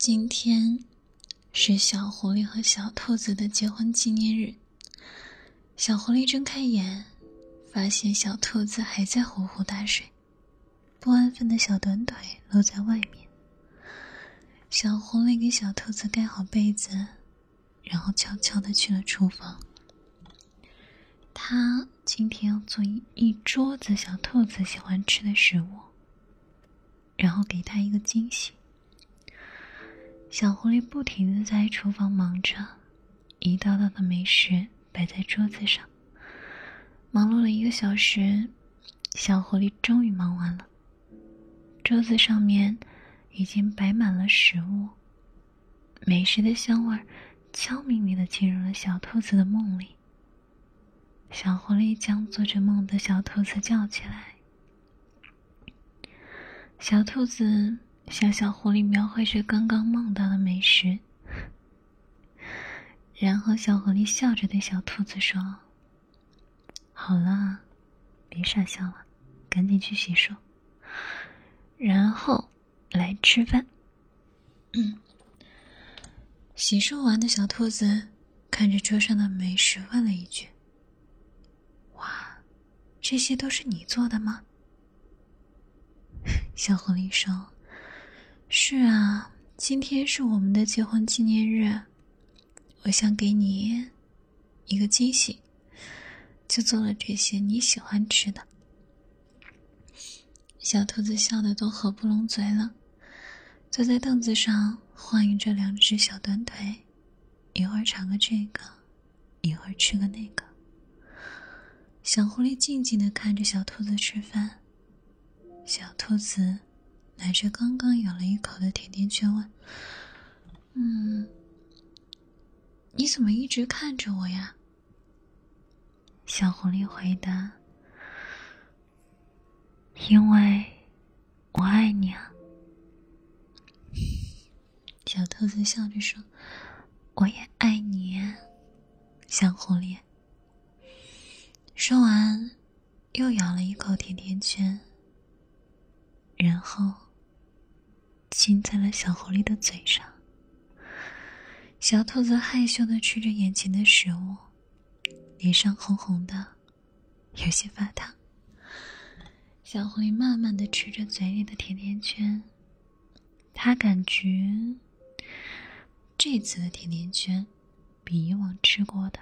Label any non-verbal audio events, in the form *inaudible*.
今天是小狐狸和小兔子的结婚纪念日。小狐狸睁开眼，发现小兔子还在呼呼大睡，不安分的小短腿露在外面。小狐狸给小兔子盖好被子，然后悄悄的去了厨房。他今天要做一一桌子小兔子喜欢吃的食物，然后给他一个惊喜。小狐狸不停的在厨房忙着，一道道的美食摆在桌子上。忙碌了一个小时，小狐狸终于忙完了。桌子上面已经摆满了食物，美食的香味儿悄咪咪的进入了小兔子的梦里。小狐狸将做着梦的小兔子叫起来。小兔子。向小狐狸描绘着刚刚梦到的美食，然后小狐狸笑着对小兔子说：“好了，别傻笑了，赶紧去洗漱，然后来吃饭。”嗯洗漱完的小兔子看着桌上的美食，问了一句：“哇，这些都是你做的吗？” *laughs* 小狐狸说。是啊，今天是我们的结婚纪念日，我想给你一个惊喜，就做了这些你喜欢吃的。小兔子笑得都合不拢嘴了，坐在凳子上晃悠着两只小短腿，一会儿尝个这个，一会儿吃个那个。小狐狸静静的看着小兔子吃饭，小兔子。奶着刚刚咬了一口的甜甜圈问：“嗯，你怎么一直看着我呀？”小狐狸回答：“因为我爱你啊。”小兔子笑着说：“我也爱你。”小狐狸说完，又咬了一口甜甜圈，然后。亲在了小狐狸的嘴上，小兔子害羞的吃着眼前的食物，脸上红红的，有些发烫。小狐狸慢慢的吃着嘴里的甜甜圈，它感觉这次的甜甜圈比以往吃过的。